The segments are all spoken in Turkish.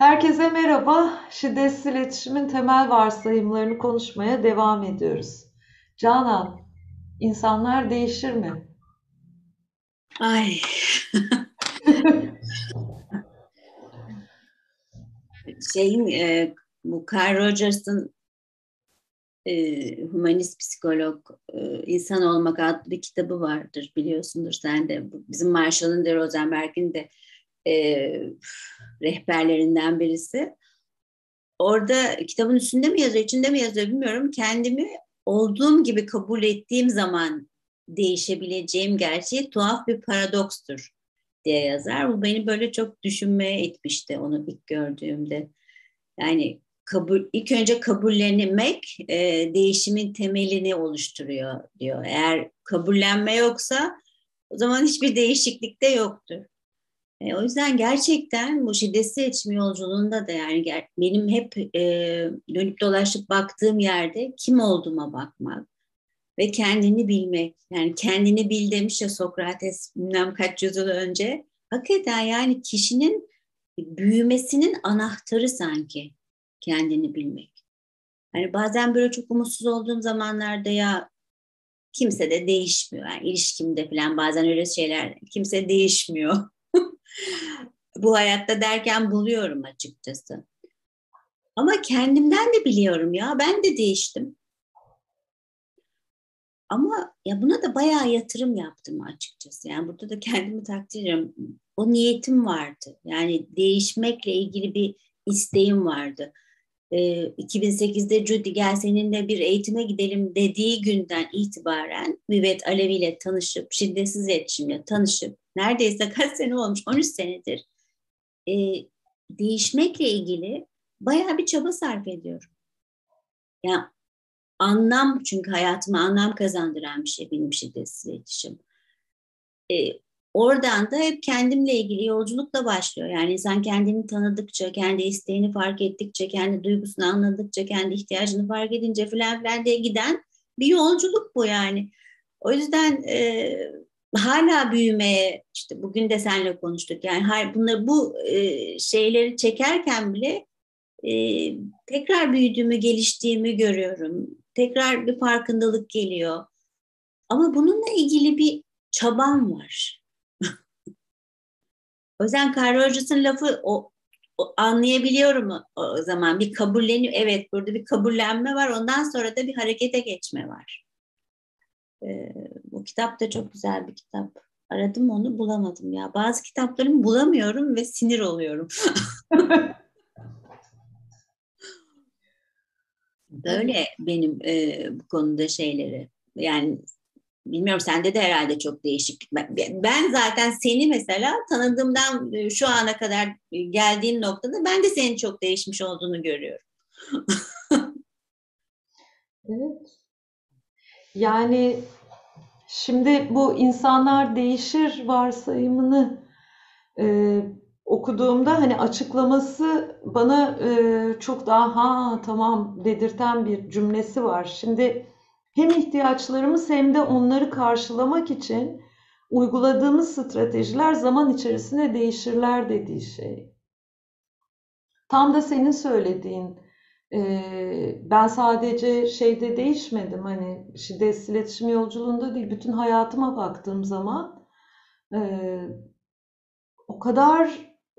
Herkese merhaba. Şiddetsiz iletişimin temel varsayımlarını konuşmaya devam ediyoruz. Canan, insanlar değişir mi? Ay. Şeyin e, bu Carl Rogers'ın e, humanist psikolog e, insan olmak adlı bir kitabı vardır biliyorsundur sen de. Bizim Marshall'ın de Rosenberg'in de e, rehberlerinden birisi. Orada kitabın üstünde mi yazıyor, içinde mi yazıyor bilmiyorum. Kendimi olduğum gibi kabul ettiğim zaman değişebileceğim gerçeği tuhaf bir paradokstur diye yazar. Bu beni böyle çok düşünmeye etmişti onu ilk gördüğümde. Yani kabul, ilk önce kabullenmek e, değişimin temelini oluşturuyor diyor. Eğer kabullenme yoksa o zaman hiçbir değişiklik de yoktur. E, o yüzden gerçekten bu şiddetsiz iletişim yolculuğunda da yani benim hep e, dönüp dolaşıp baktığım yerde kim olduğuma bakmak ve kendini bilmek. Yani kendini bil demiş ya Sokrates bilmem kaç yüzyıl önce. Hakikaten yani kişinin büyümesinin anahtarı sanki kendini bilmek. Hani bazen böyle çok umutsuz olduğum zamanlarda ya kimse de değişmiyor. Yani ilişkimde falan bazen öyle şeyler kimse değişmiyor bu hayatta derken buluyorum açıkçası. Ama kendimden de biliyorum ya ben de değiştim. Ama ya buna da bayağı yatırım yaptım açıkçası. Yani burada da kendimi takdir ediyorum. O niyetim vardı. Yani değişmekle ilgili bir isteğim vardı. Ee, 2008'de Judy gel seninle bir eğitime gidelim dediği günden itibaren Müvet Alevi ile tanışıp, şiddetsiz iletişimle tanışıp, neredeyse kaç sene olmuş, 13 senedir e, değişmekle ilgili bayağı bir çaba sarf ediyorum. Yani anlam çünkü hayatıma anlam kazandıran bir şey benim şiddetsiz iletişim. E, oradan da hep kendimle ilgili yolculukla başlıyor. Yani insan kendini tanıdıkça, kendi isteğini fark ettikçe, kendi duygusunu anladıkça, kendi ihtiyacını fark edince filan filan diye giden bir yolculuk bu yani. O yüzden e, hala büyümeye işte bugün de seninle konuştuk. Yani bunları bu e, şeyleri çekerken bile e, tekrar büyüdüğümü geliştiğimi görüyorum. Tekrar bir farkındalık geliyor. Ama bununla ilgili bir çabam var. O yüzden lafı o, o anlayabiliyorum o, o zaman. Bir kabulleniyor evet burada bir kabullenme var. Ondan sonra da bir harekete geçme var. Ee, kitap da çok güzel bir kitap. Aradım onu bulamadım ya. Bazı kitaplarımı bulamıyorum ve sinir oluyorum. Böyle benim e, bu konuda şeyleri. Yani bilmiyorum sende de herhalde çok değişiklik. Ben, zaten seni mesela tanıdığımdan e, şu ana kadar geldiğin noktada ben de senin çok değişmiş olduğunu görüyorum. evet. Yani Şimdi bu insanlar değişir varsayımını e, okuduğumda hani açıklaması bana e, çok daha ha tamam dedirten bir cümlesi var. Şimdi hem ihtiyaçlarımız hem de onları karşılamak için uyguladığımız stratejiler zaman içerisinde değişirler dediği şey. Tam da senin söylediğin ben sadece şeyde değişmedim hani şiddetsiz iletişim yolculuğunda değil bütün hayatıma baktığım zaman o kadar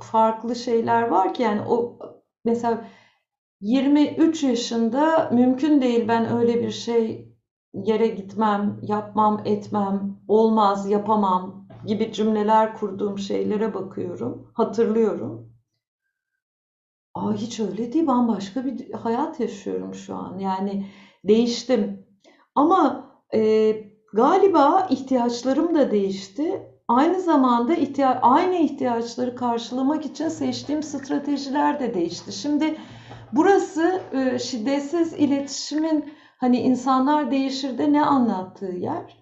farklı şeyler var ki yani o mesela 23 yaşında mümkün değil ben öyle bir şey yere gitmem, yapmam, etmem, olmaz, yapamam gibi cümleler kurduğum şeylere bakıyorum, hatırlıyorum. Aa, hiç öyle değil. Bambaşka bir hayat yaşıyorum şu an. Yani değiştim. Ama e, galiba ihtiyaçlarım da değişti. Aynı zamanda ihtiya aynı ihtiyaçları karşılamak için seçtiğim stratejiler de değişti. Şimdi burası e, şiddetsiz iletişimin hani insanlar değişir de ne anlattığı yer.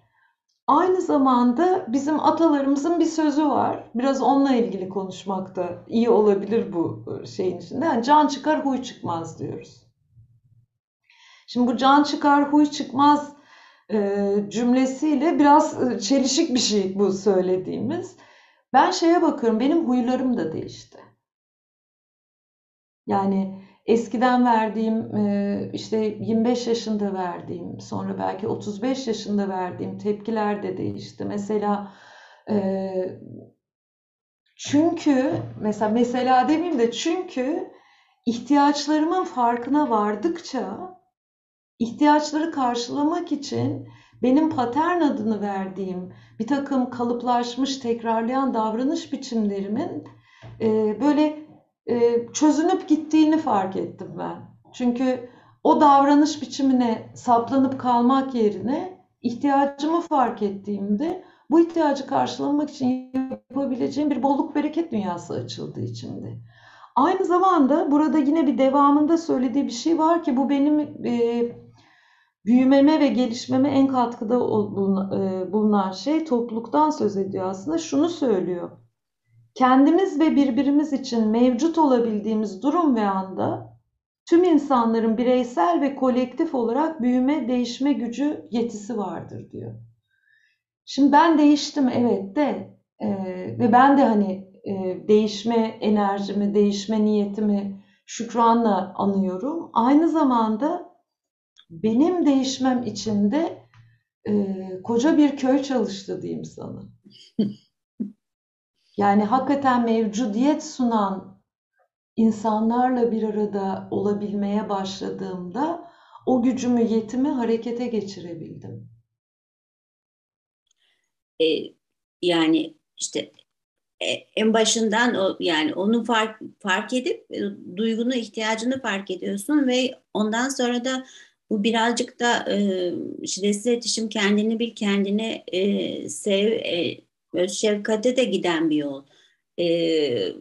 Aynı zamanda bizim atalarımızın bir sözü var. Biraz onunla ilgili konuşmak da iyi olabilir bu e, şeyin içinde. Yani can çıkar huy çıkmaz diyoruz. Şimdi bu can çıkar huy çıkmaz e, cümlesiyle biraz e, çelişik bir şey bu söylediğimiz. Ben şeye bakıyorum benim huylarım da değişti. Yani eskiden verdiğim e, işte 25 yaşında verdiğim sonra belki 35 yaşında verdiğim tepkiler de değişti. Mesela e, çünkü mesela mesela demeyeyim de çünkü ihtiyaçlarımın farkına vardıkça ihtiyaçları karşılamak için benim patern adını verdiğim bir takım kalıplaşmış tekrarlayan davranış biçimlerimin e, böyle e, çözünüp gittiğini fark ettim ben. Çünkü o davranış biçimine saplanıp kalmak yerine ihtiyacımı fark ettiğimde bu ihtiyacı karşılamak için yapabileceğim bir bolluk bereket dünyası açıldı içimde. Aynı zamanda burada yine bir devamında söylediği bir şey var ki bu benim e, büyümeme ve gelişmeme en katkıda e, bulunan şey topluluktan söz ediyor aslında. Şunu söylüyor. Kendimiz ve birbirimiz için mevcut olabildiğimiz durum ve anda tüm insanların bireysel ve kolektif olarak büyüme, değişme gücü, yetisi vardır diyor. Şimdi ben değiştim evet de e, ve ben de hani e, değişme enerjimi, değişme niyetimi şükranla anıyorum. Aynı zamanda benim değişmem için de e, koca bir köy çalıştı diyeyim sana. Yani hakikaten mevcudiyet sunan insanlarla bir arada olabilmeye başladığımda o gücümü, yetimi harekete geçirebildim. E, yani işte e, en başından o yani onu fark fark edip e, duygunu, ihtiyacını fark ediyorsun ve ondan sonra da bu birazcık da e, şiddetsiz iletişim kendini bil, kendini e, sev, e, öz şefkate de giden bir yol. E,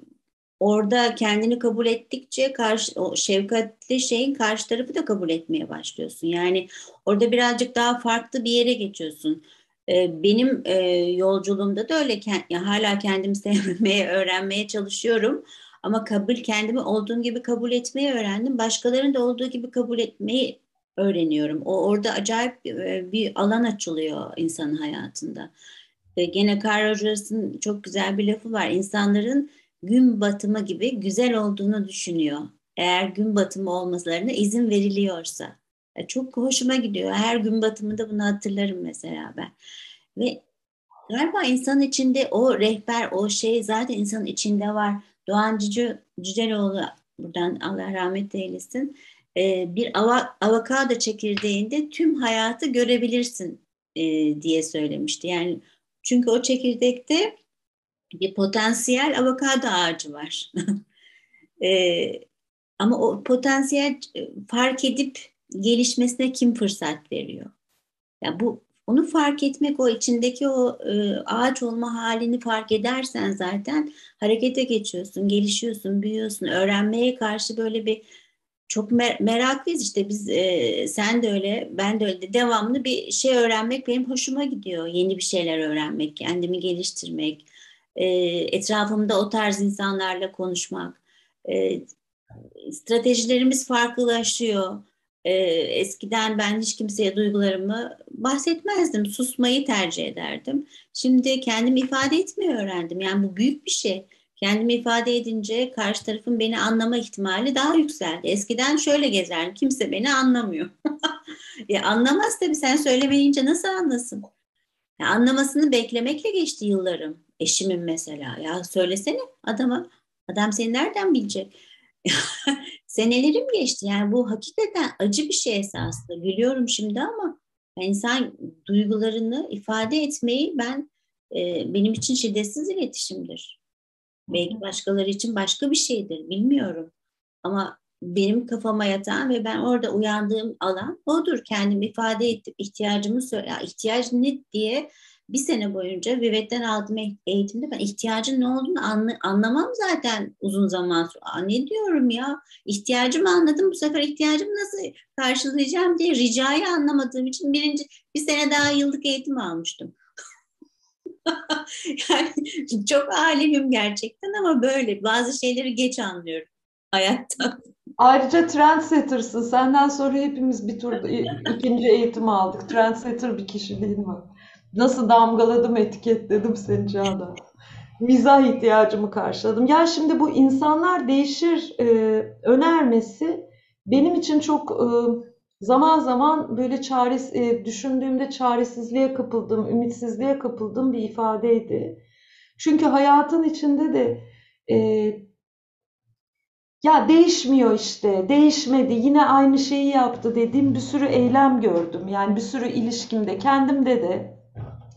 orada kendini kabul ettikçe karşı o şefkatli şeyin karşı tarafı da kabul etmeye başlıyorsun. Yani orada birazcık daha farklı bir yere geçiyorsun. E, benim e, yolculuğumda da öyle ya hala kendimi sevmeye, öğrenmeye çalışıyorum. Ama kabul kendimi olduğum gibi kabul etmeyi öğrendim. Başkalarını da olduğu gibi kabul etmeyi öğreniyorum. O orada acayip e, bir alan açılıyor insanın hayatında. Gene Carl Rogers'ın çok güzel bir lafı var. İnsanların gün batımı gibi güzel olduğunu düşünüyor. Eğer gün batımı olmalarına izin veriliyorsa. Çok hoşuma gidiyor. Her gün batımında bunu hatırlarım mesela ben. Ve galiba insanın içinde o rehber, o şey zaten insanın içinde var. Doğan Cüce, Cüceloğlu buradan Allah rahmet eylesin e, bir ava, avokado çekirdeğinde tüm hayatı görebilirsin e, diye söylemişti. Yani çünkü o çekirdekte bir potansiyel avokado ağacı var. e, ama o potansiyel e, fark edip gelişmesine kim fırsat veriyor? Ya yani bu onu fark etmek, o içindeki o e, ağaç olma halini fark edersen zaten harekete geçiyorsun, gelişiyorsun, büyüyorsun. Öğrenmeye karşı böyle bir çok mer- meraklıyız işte. Biz e, sen de öyle ben de öyle. Devamlı bir şey öğrenmek benim hoşuma gidiyor. Yeni bir şeyler öğrenmek kendimi geliştirmek e, etrafımda o tarz insanlarla konuşmak. E, stratejilerimiz farklılaşıyor. E, eskiden ben hiç kimseye duygularımı bahsetmezdim. Susmayı tercih ederdim. Şimdi kendimi ifade etmeyi öğrendim. Yani bu büyük bir şey kendimi ifade edince karşı tarafın beni anlama ihtimali daha yükseldi. Eskiden şöyle gezerdim, kimse beni anlamıyor. ya anlamaz tabii sen söylemeyince nasıl anlasın? Ya anlamasını beklemekle geçti yıllarım. Eşimin mesela. Ya söylesene adama. Adam seni nereden bilecek? Senelerim geçti. Yani bu hakikaten acı bir şey esasında. Gülüyorum şimdi ama insan duygularını ifade etmeyi ben e, benim için şiddetsiz iletişimdir. Belki başkaları için başka bir şeydir bilmiyorum. Ama benim kafama yatan ve ben orada uyandığım alan odur. Kendimi ifade edip ihtiyacımı söyle. ihtiyaç ne diye bir sene boyunca Vivet'ten aldığım eğitimde ben ihtiyacın ne olduğunu anla, anlamam zaten uzun zaman sonra. Aa, ne diyorum ya? İhtiyacımı anladım. Bu sefer ihtiyacımı nasıl karşılayacağım diye ricayı anlamadığım için birinci bir sene daha yıllık eğitim almıştım. yani çok alemim gerçekten ama böyle bazı şeyleri geç anlıyorum hayatta. Ayrıca trendsetter'sın. Senden sonra hepimiz bir tur ikinci eğitim aldık. Trendsetter bir kişiliğin var. Nasıl damgaladım, etiketledim seni Çağla. mizah ihtiyacımı karşıladım. Ya şimdi bu insanlar değişir e, önermesi benim için çok e, zaman zaman böyle çares e, düşündüğümde çaresizliğe kapıldım, ümitsizliğe kapıldım bir ifadeydi. Çünkü hayatın içinde de e, ya değişmiyor işte, değişmedi, yine aynı şeyi yaptı dediğim bir sürü eylem gördüm. Yani bir sürü ilişkimde, kendimde de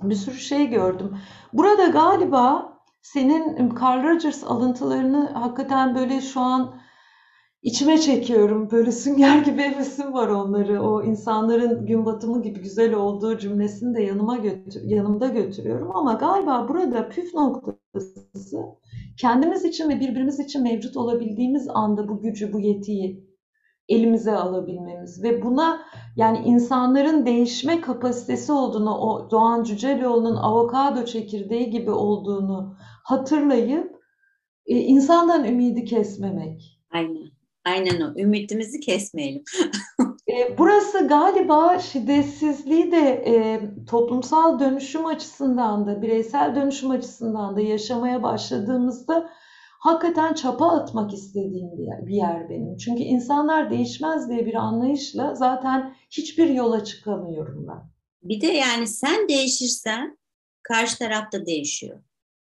bir sürü şey gördüm. Burada galiba senin Carl Rogers alıntılarını hakikaten böyle şu an içime çekiyorum. Böyle sünger gibi hevesim var onları. O insanların gün batımı gibi güzel olduğu cümlesini de yanıma götür, yanımda götürüyorum. Ama galiba burada püf noktası kendimiz için ve birbirimiz için mevcut olabildiğimiz anda bu gücü, bu yetiyi elimize alabilmemiz ve buna yani insanların değişme kapasitesi olduğunu, o Doğan Cüceloğlu'nun avokado çekirdeği gibi olduğunu hatırlayıp e, insandan ümidi kesmemek. Aynen. O. Ümitimizi kesmeyelim. e, burası galiba şiddetsizliği de e, toplumsal dönüşüm açısından da, bireysel dönüşüm açısından da yaşamaya başladığımızda hakikaten çapa atmak istediğim bir yer, bir yer benim. Çünkü insanlar değişmez diye bir anlayışla zaten hiçbir yola çıkamıyorum ben. Bir de yani sen değişirsen karşı tarafta değişiyor.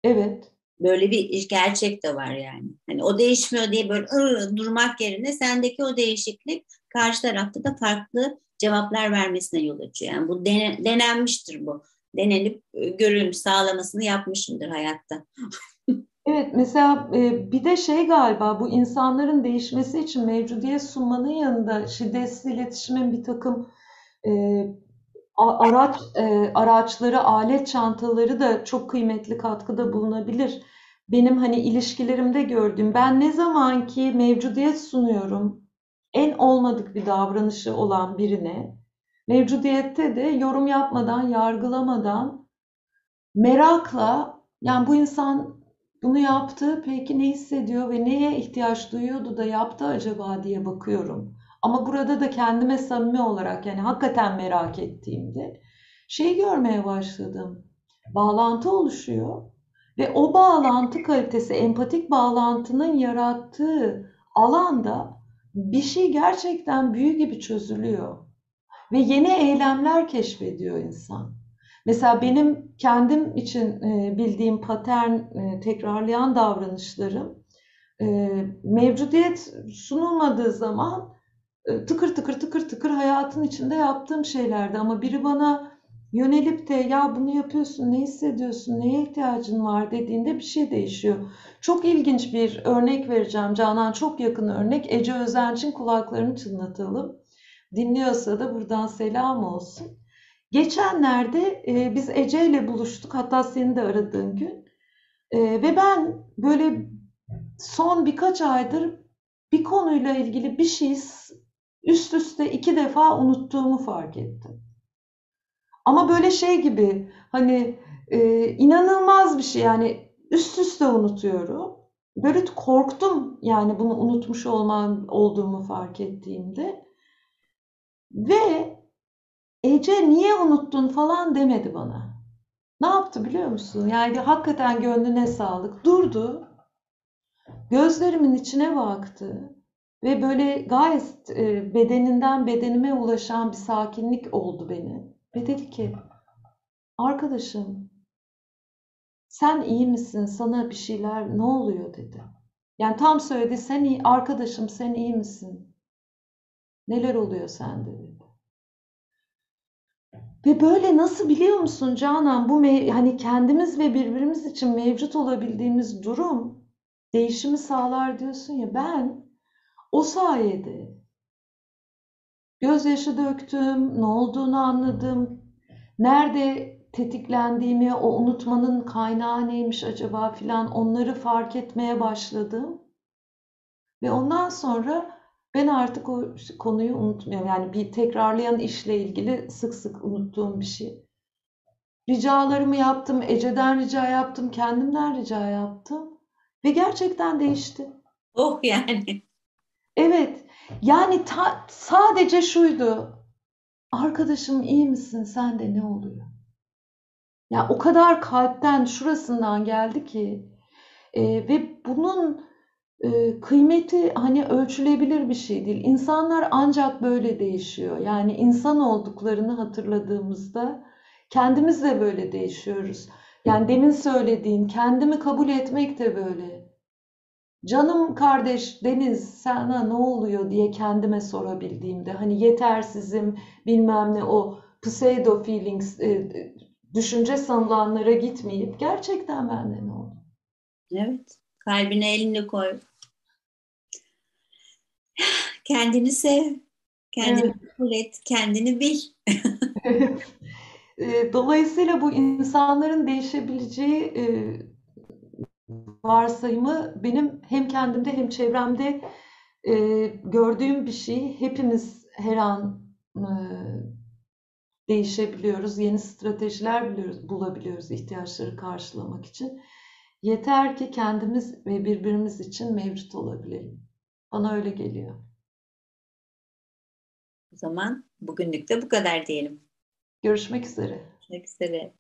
Evet. Böyle bir gerçek de var yani. Hani o değişmiyor diye böyle ıı, durmak yerine sendeki o değişiklik karşı tarafta da farklı cevaplar vermesine yol açıyor. Yani bu dene, denenmiştir bu. Denenip görülmüş, sağlamasını yapmışımdır hayatta. Evet, mesela bir de şey galiba bu insanların değişmesi için mevcudiyet sunmanın yanında şiddetsiz iletişimin bir takım araç e, araçları, alet çantaları da çok kıymetli katkıda bulunabilir. Benim hani ilişkilerimde gördüğüm, ben ne zaman ki mevcudiyet sunuyorum, en olmadık bir davranışı olan birine, mevcudiyette de yorum yapmadan, yargılamadan, merakla, yani bu insan bunu yaptı, peki ne hissediyor ve neye ihtiyaç duyuyordu da yaptı acaba diye bakıyorum. Ama burada da kendime samimi olarak yani hakikaten merak ettiğimde şey görmeye başladım. Bağlantı oluşuyor ve o bağlantı kalitesi, empatik bağlantının yarattığı alanda bir şey gerçekten büyü gibi çözülüyor. Ve yeni eylemler keşfediyor insan. Mesela benim kendim için e, bildiğim patern e, tekrarlayan davranışlarım e, mevcudiyet sunulmadığı zaman tıkır tıkır tıkır tıkır hayatın içinde yaptığım şeylerdi. Ama biri bana yönelip de ya bunu yapıyorsun, ne hissediyorsun, neye ihtiyacın var dediğinde bir şey değişiyor. Çok ilginç bir örnek vereceğim Canan. Çok yakın örnek. Ece Özenç'in kulaklarını çınlatalım. Dinliyorsa da buradan selam olsun. Geçenlerde e, biz Ece ile buluştuk. Hatta seni de aradığın gün. E, ve ben böyle son birkaç aydır bir konuyla ilgili bir şey üst üste iki defa unuttuğumu fark ettim. Ama böyle şey gibi hani e, inanılmaz bir şey yani üst üste unutuyorum. Böyle korktum yani bunu unutmuş olmam olduğumu fark ettiğimde. Ve Ece niye unuttun falan demedi bana. Ne yaptı biliyor musun? Yani hakikaten gönlüne sağlık. Durdu. Gözlerimin içine baktı. Ve böyle gayet bedeninden bedenime ulaşan bir sakinlik oldu beni. Ve dedi ki, arkadaşım sen iyi misin? Sana bir şeyler ne oluyor dedi. Yani tam söyledi sen iyi, arkadaşım sen iyi misin? Neler oluyor sende dedi. Ve böyle nasıl biliyor musun Canan bu hani kendimiz ve birbirimiz için mevcut olabildiğimiz durum değişimi sağlar diyorsun ya ben o sayede gözyaşı döktüm, ne olduğunu anladım, nerede tetiklendiğimi, o unutmanın kaynağı neymiş acaba filan onları fark etmeye başladım. Ve ondan sonra ben artık o konuyu unutmuyorum. Yani bir tekrarlayan işle ilgili sık sık unuttuğum bir şey. Ricalarımı yaptım, Ece'den rica yaptım, kendimden rica yaptım. Ve gerçekten değişti. Oh yani. Evet. Yani ta, sadece şuydu. Arkadaşım iyi misin? Sen de ne oluyor? Ya o kadar kalpten şurasından geldi ki e, ve bunun e, kıymeti hani ölçülebilir bir şey değil. İnsanlar ancak böyle değişiyor. Yani insan olduklarını hatırladığımızda kendimiz de böyle değişiyoruz. Yani demin söylediğin kendimi kabul etmek de böyle. Canım kardeş Deniz sana ne oluyor diye kendime sorabildiğimde hani yetersizim bilmem ne o pseudo feelings e, düşünce sanılanlara gitmeyip gerçekten bende ne oldu? Evet. Kalbine elini koy. Kendini sev. Kendini Evet. kabul et. Kendini bil. E, Dolayısıyla bu insanların değişebileceği e, varsayımı benim hem kendimde hem çevremde e, gördüğüm bir şey. Hepimiz her an e, değişebiliyoruz, yeni stratejiler biliyoruz, bulabiliyoruz ihtiyaçları karşılamak için. Yeter ki kendimiz ve birbirimiz için mevcut olabilelim. Bana öyle geliyor. O zaman bugünlük de bu kadar diyelim. Görüşmek üzere. Görüşmek üzere.